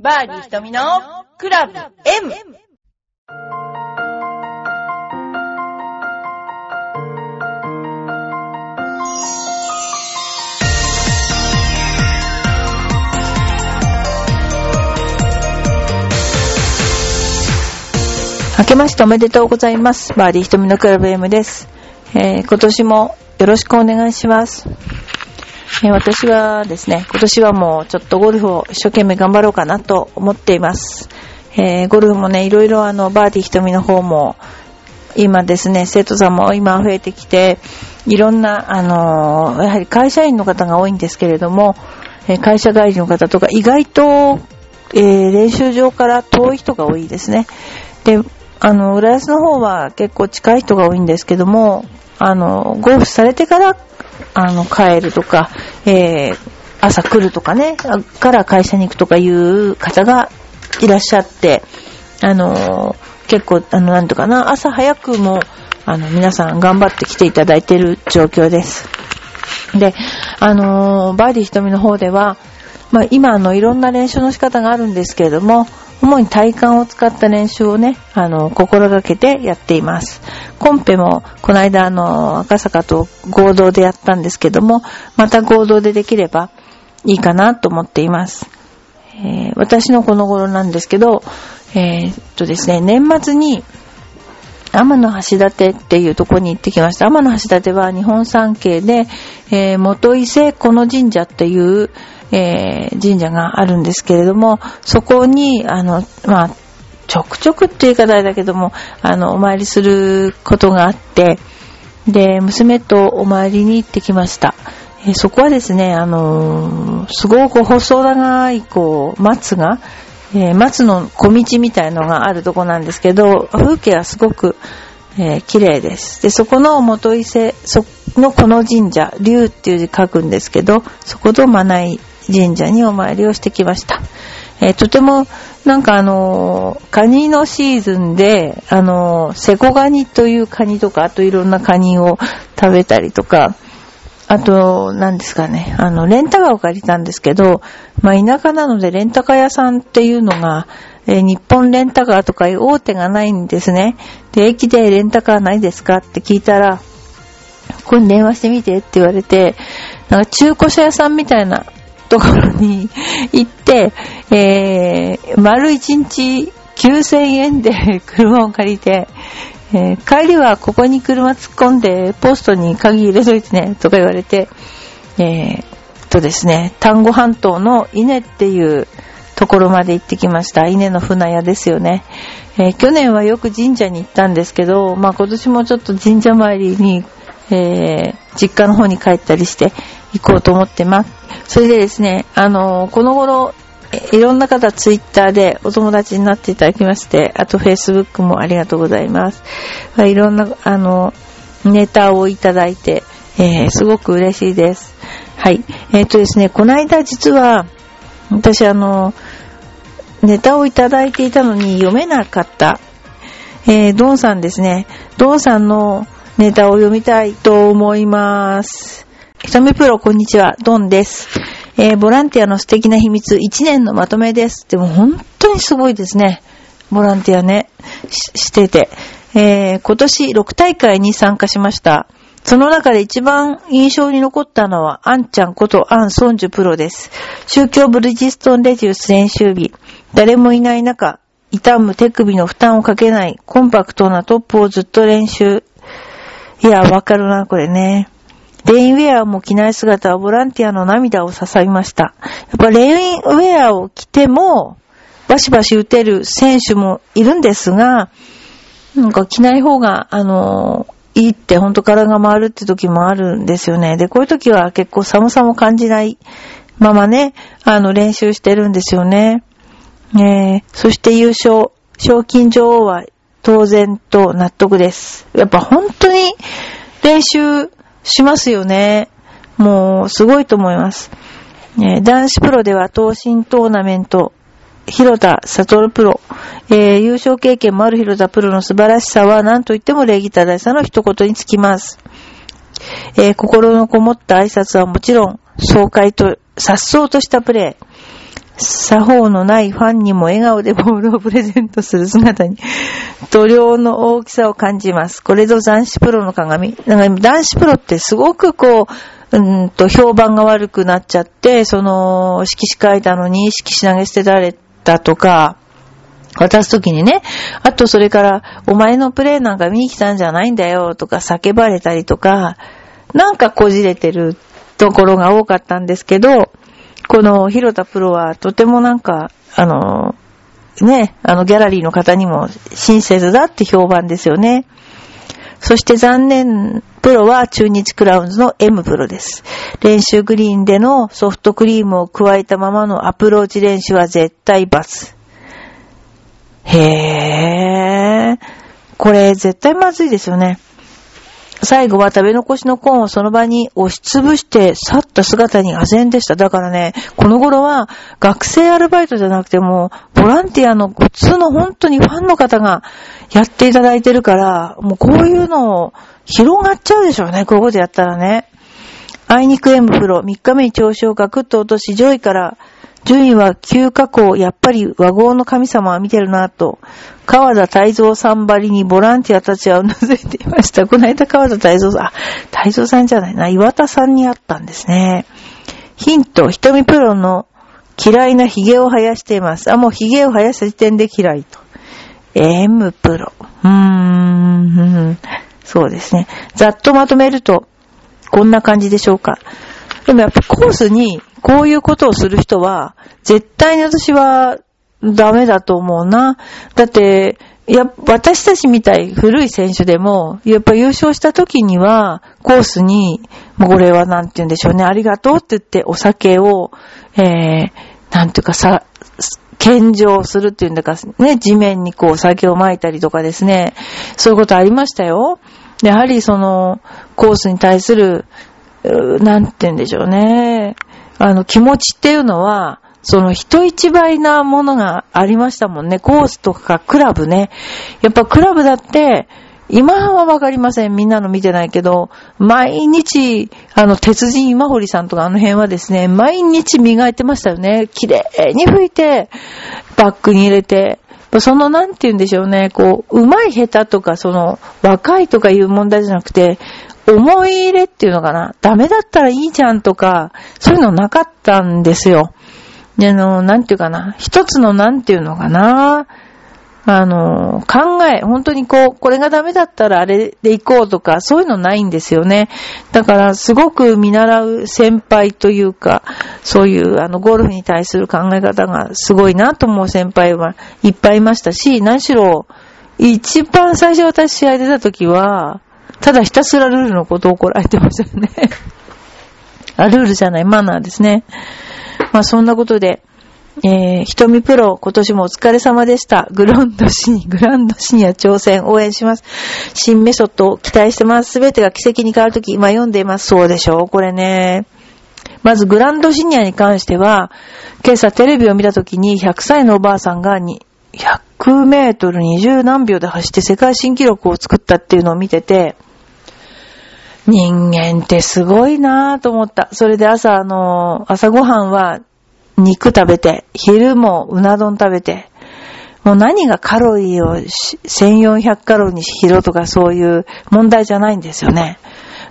バーディー瞳のクラブ M! 明けましておめでとうございます。バーディー瞳のクラブ M です。えー今年もよろしくお願いします。え私はですね、今年はもうちょっとゴルフを一生懸命頑張ろうかなと思っています。えーゴルフもね、いろいろあの、バーディー瞳の方も、今ですね、生徒さんも今増えてきて、いろんな、あのーやはり会社員の方が多いんですけれども、え会社帰りの方とか、意外と、えー練習場から遠い人が多いですね。で、あの、浦安の方は結構近い人が多いんですけども、あの、ゴルフされてから、あの、帰るとか、えー朝来るとかね、から会社に行くとかいう方がいらっしゃって、あの、結構、あの、なんとかな、朝早くも、あの、皆さん頑張って来ていただいている状況です。で、あのバーディー瞳の方では、まあ、今、あの、いろんな練習の仕方があるんですけれども、主に体幹を使った練習をね、あの、心がけてやっています。コンペも、この間、あの、赤坂と合同でやったんですけども、また合同でできればいいかなと思っています。えー私のこの頃なんですけど、えーっとですね、年末に、天の橋立っていうとこに行ってきました。天の橋立は日本三景で、えー元伊勢この神社っていう、えー神社があるんですけれども、そこに、あの、まあ、ちょくちょくっていう言い方だけども、あの、お参りすることがあって、で、娘とお参りに行ってきました。えーそこはですね、あのーすごく細長い、こう、松が、えー松の小道みたいのがあるとこなんですけど、風景はすごく、えー綺麗です。で、そこの元伊勢、そのこの神社、龍っていう字書くんですけど、そことマナイ神社にお参りをしてきました。えーとても、なんかあのーカニのシーズンで、あのーセコガニというカニとか、あといろんなカニを食べたりとか、あと、何ですかね、あの、レンタカーを借りたんですけど、まあ、田舎なのでレンタカー屋さんっていうのが、え日本レンタカーとかいう大手がないんですね。で、駅でレンタカーないですかって聞いたら、これ電話してみてって言われて、なんか中古車屋さんみたいなところに行って、えー、丸一日9000円で車を借りて、えー帰りはここに車突っ込んで、ポストに鍵入れといてね、とか言われて、えー、とですね、丹後半島の稲っていうところまで行ってきました。稲の船屋ですよね。えー去年はよく神社に行ったんですけど、まあ今年もちょっと神社参りに、えー実家の方に帰ったりして行こうと思ってます。それでですね、あのこの頃、いろんな方ツイッターでお友達になっていただきまして、あとフェイスブックもありがとうございます。まあいろんな、あの、ネタをいただいて、えーすごく嬉しいです。はい。えっ、とですね、この間実は、私あの、ネタをいただいていたのに読めなかった、えードンさんですね。ドンさんのネタを読みたいと思います。ひとみプロ、こんにちは。ドンです。えーボランティアの素敵な秘密、1年のまとめです。でも本当にすごいですね。ボランティアね、ししてて。えー今年6大会に参加しました。その中で一番印象に残ったのは、アンちゃんことアン・ソンジュプロです。宗教ブリヂストンレジウス練習日。誰もいない中、痛む手首の負担をかけないコンパクトなトップをずっと練習。いや、わかるな、これね。レインウェアも着ない姿はボランティアの涙を誘いました。やっぱレインウェアを着ても、バシバシ打てる選手もいるんですが、なんか着ない方が、あのいいって本当体が回るって時もあるんですよね。で、こういう時は結構寒さも感じないままね、あの練習してるんですよね。えー、そして優勝、賞金女王は当然と納得です。やっぱ本当に練習しますよね。もうすごいと思います。えー男子プロでは東進トーナメント、広田悟プロ、えー優勝経験もある広田プロの素晴らしさは何と言っても礼儀正しさの一言につきます。えー心のこもった挨拶はもちろん、爽快と、颯爽としたプレー。作法のないファンにも笑顔でボールをプレゼントする姿に、度量の大きさを感じます。これぞ男子プロの鏡。なんか男子プロってすごくこう、うんと、評判が悪くなっちゃって、その、色紙書いたのに色紙投げ捨てられたとか、渡すときにね、あとそれから、お前のプレーなんか見に来たんじゃないんだよとか叫ばれたりとか、なんかこじれてるところが多かったんですけど、この広田プロはとてもなんか、あの、ね、あのギャラリーの方にも親切だって評判ですよね。そして残念、プロは中日クラウンズの M プロです。練習グリーンでのソフトクリームを加えたままのアプローチ練習は絶対罰。へぇー。これ絶対まずいですよね。最後は食べ残しのコーンをその場に押しつぶして去った姿に唖然でした。だからね、この頃は学生アルバイトじゃなくても、ボランティアの普通の本当にファンの方がやっていただいてるから、もうこういうのを広がっちゃうでしょうね、ここでやったらね。あいにく M プロ、3日目に調子をガクッと落とし、上位から順位は急下降、やっぱり和合の神様は見てるなと、川田泰造さんばりにボランティアたちはうなずいていました。この間川田泰造さん、あ、泰造さんじゃないな、岩田さんに会ったんですね。ヒント、瞳プロの嫌いな髭を生やしています。あ、もう髭を生やした時点で嫌いと。M プロ。うーん、そうですね。ざっとまとめると、こんな感じでしょうか。でもやっぱコースにこういうことをする人は、絶対に私はダメだと思うな。だって、いや、私たちみたい古い選手でも、やっぱ優勝した時には、コースに、もうこれはなんて言うんでしょうね、ありがとうって言ってお酒を、えー、なんていうかさ、献上するっていうんだか、ね、地面にこうお酒を撒いたりとかですね、そういうことありましたよ。やはりその、コースに対する、なんて言うんでしょうね。あの、気持ちっていうのは、その人一倍なものがありましたもんね。コースとかクラブね。やっぱクラブだって、今はわかりません。みんなの見てないけど、毎日、あの、鉄人今堀さんとかあの辺はですね、毎日磨いてましたよね。綺麗に拭いて、バッグに入れて。その、なんて言うんでしょうね、こう、上手い下手とか、その、若いとかいう問題じゃなくて、思い入れっていうのかな？ダメだったらいいじゃんとか、そういうのなかったんですよ。であの、なんていうかな？一つのなんていうのかな？あの、考え、本当にこう、これがダメだったらあれで行こうとか、そういうのないんですよね。だから、すごく見習う先輩というか、そういう、あの、ゴルフに対する考え方がすごいなと思う先輩はいっぱいいましたし、何しろ、一番最初私試合出た時は、ただひたすらルールのことを怒られてましたよね。あ、ルールじゃない、マナーですね。まあそんなことで、えー、瞳プロ、今年もお疲れ様でした。グランドシニ、グランドシニア挑戦応援します。新メソッドを期待してます。すべてが奇跡に変わるとき、今読んでいます。そうでしょう、これね。まずグランドシニアに関しては、今朝テレビを見たときに100歳のおばあさんが100メートル20何秒で走って世界新記録を作ったっていうのを見てて、人間ってすごいなぁと思った。それで朝、あの、朝ごはんは肉食べて、昼もうな丼食べて、もう何がカロリーを1400カロリーにしろとかそういう問題じゃないんですよね。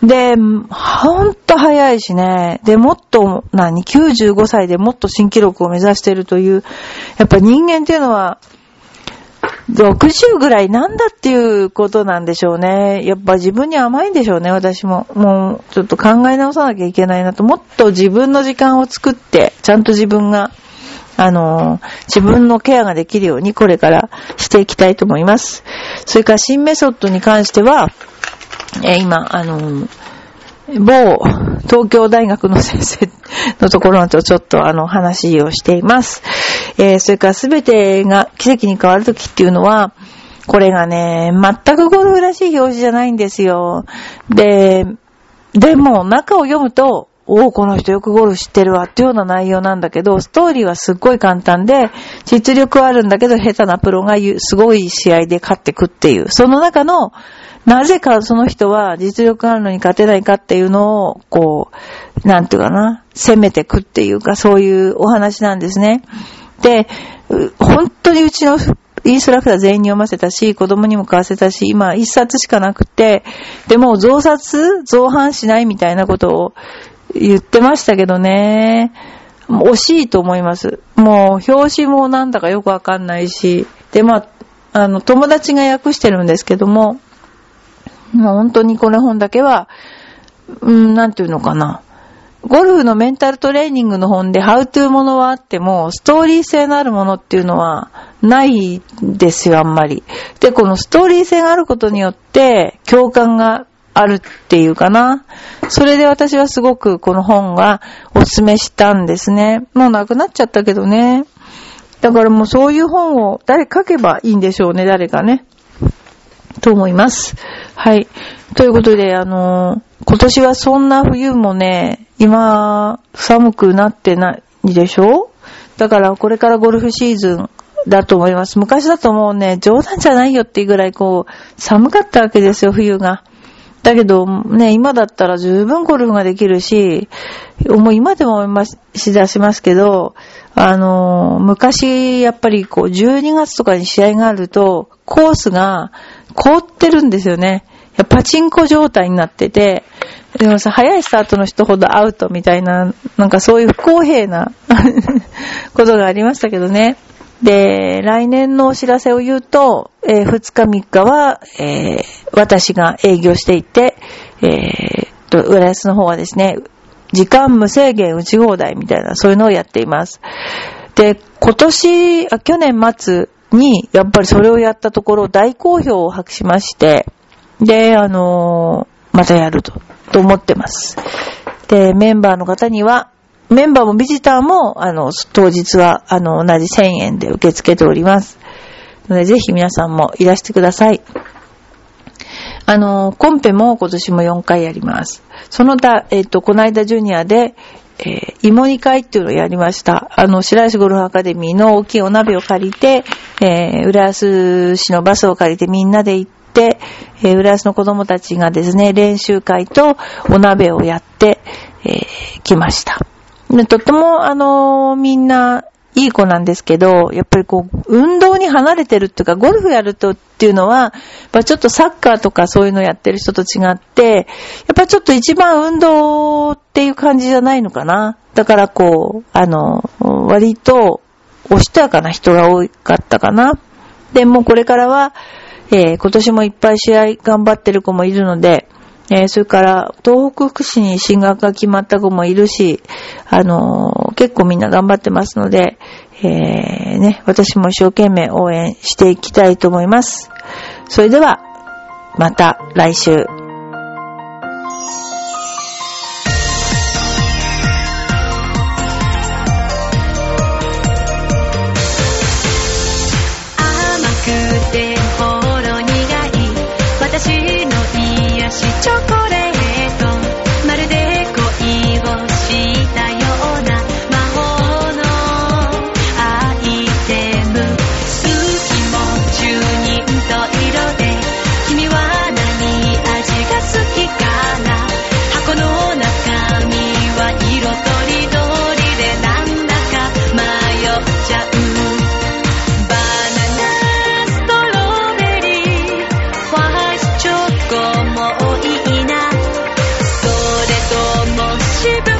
で、ほんと早いしね。で、もっと、何、95歳でもっと新記録を目指してるという、やっぱ人間っていうのは、60ぐらいなんだっていうことなんでしょうね。やっぱ自分に甘いんでしょうね、私も。もう、ちょっと考え直さなきゃいけないなと。もっと自分の時間を作って、ちゃんと自分が、あの自分のケアができるようにこれからしていきたいと思います。それから新メソッドに関しては、えー、今、あの某東京大学の先生のところとちょっとあの話をしています。えー、それからすべてが奇跡に変わるときっていうのは、これがね、全くゴルフらしい表示じゃないんですよ。で、でも中を読むと、おお、この人よくゴルフ知ってるわっていうような内容なんだけど、ストーリーはすっごい簡単で、実力はあるんだけど、下手なプロがすごい試合で勝ってくっていう、その中の、なぜかその人は実力あるのに勝てないかっていうのを、こう、なんていうかな、攻めてくっていうか、そういうお話なんですね。で、本当にうちのインストラクター全員に読ませたし、子供にも買わせたし、今一冊しかなくて、でも増刷増版しないみたいなことを言ってましたけどね。惜しいと思います。もう、表紙もなんだかよくわかんないし、で、まあ、あの、友達が訳してるんですけども、本当にこの本だけは、うん、なんていうのかな。ゴルフのメンタルトレーニングの本でハウトゥーものはあっても、ストーリー性のあるものっていうのはないですよ、あんまり。で、このストーリー性があることによって共感があるっていうかな。それで私はすごくこの本がおすすめしたんですね。もうなくなっちゃったけどね。だからもうそういう本を誰書けばいいんでしょうね、誰かね。と思います。はい。ということで、あのー、今年はそんな冬もね、今、寒くなってないでしょ？だからこれからゴルフシーズンだと思います。昔だともうね、冗談じゃないよっていうぐらいこう、寒かったわけですよ、冬が。だけど、ね、今だったら十分ゴルフができるし、もう今でも思いし出しますけど、あの、昔、やっぱりこう、12月とかに試合があると、コースが凍ってるんですよね。パチンコ状態になってて、でもさ、早いスタートの人ほどアウトみたいな、なんかそういう不公平な ことがありましたけどね。で、来年のお知らせを言うと、えー、2日3日は、えー、私が営業していて、えー、と、浦安の方はですね、時間無制限打ち放題みたいな、そういうのをやっています。で、今年、あ去年末に、やっぱりそれをやったところ、大好評を博しまして、で、あのー、またやると。と思ってます。で、メンバーの方には、メンバーもビジターも、あの、当日は、あの、同じ1000円で受け付けております。ので、ぜひ皆さんもいらしてください。あの、コンペも今年も4回やります。その他、えっ、ー、と、この間ジュニアで、えー、芋煮会っていうのをやりました。あの、白石ゴルフアカデミーの大きいお鍋を借りて、えー、浦安市のバスを借りてみんなで行って、、えー、浦安の子供たちがですね、練習会とお鍋をやって、えー、来ました。とっても、あの、みんな、いい子なんですけど、やっぱりこう、運動に離れてるっていうか、ゴルフやるとっていうのは、やっぱちょっとサッカーとかそういうのやってる人と違って、やっぱちょっと一番運動っていう感じじゃないのかな。だからこう、あの、割と、おしとやかな人が多かったかな。で、もこれからは、えー、今年もいっぱい試合頑張ってる子もいるので、えー、それから東北福祉に進学が決まった子もいるし、あのー、結構みんな頑張ってますので、えー、ね、私も一生懸命応援していきたいと思います。それでは、また来週。she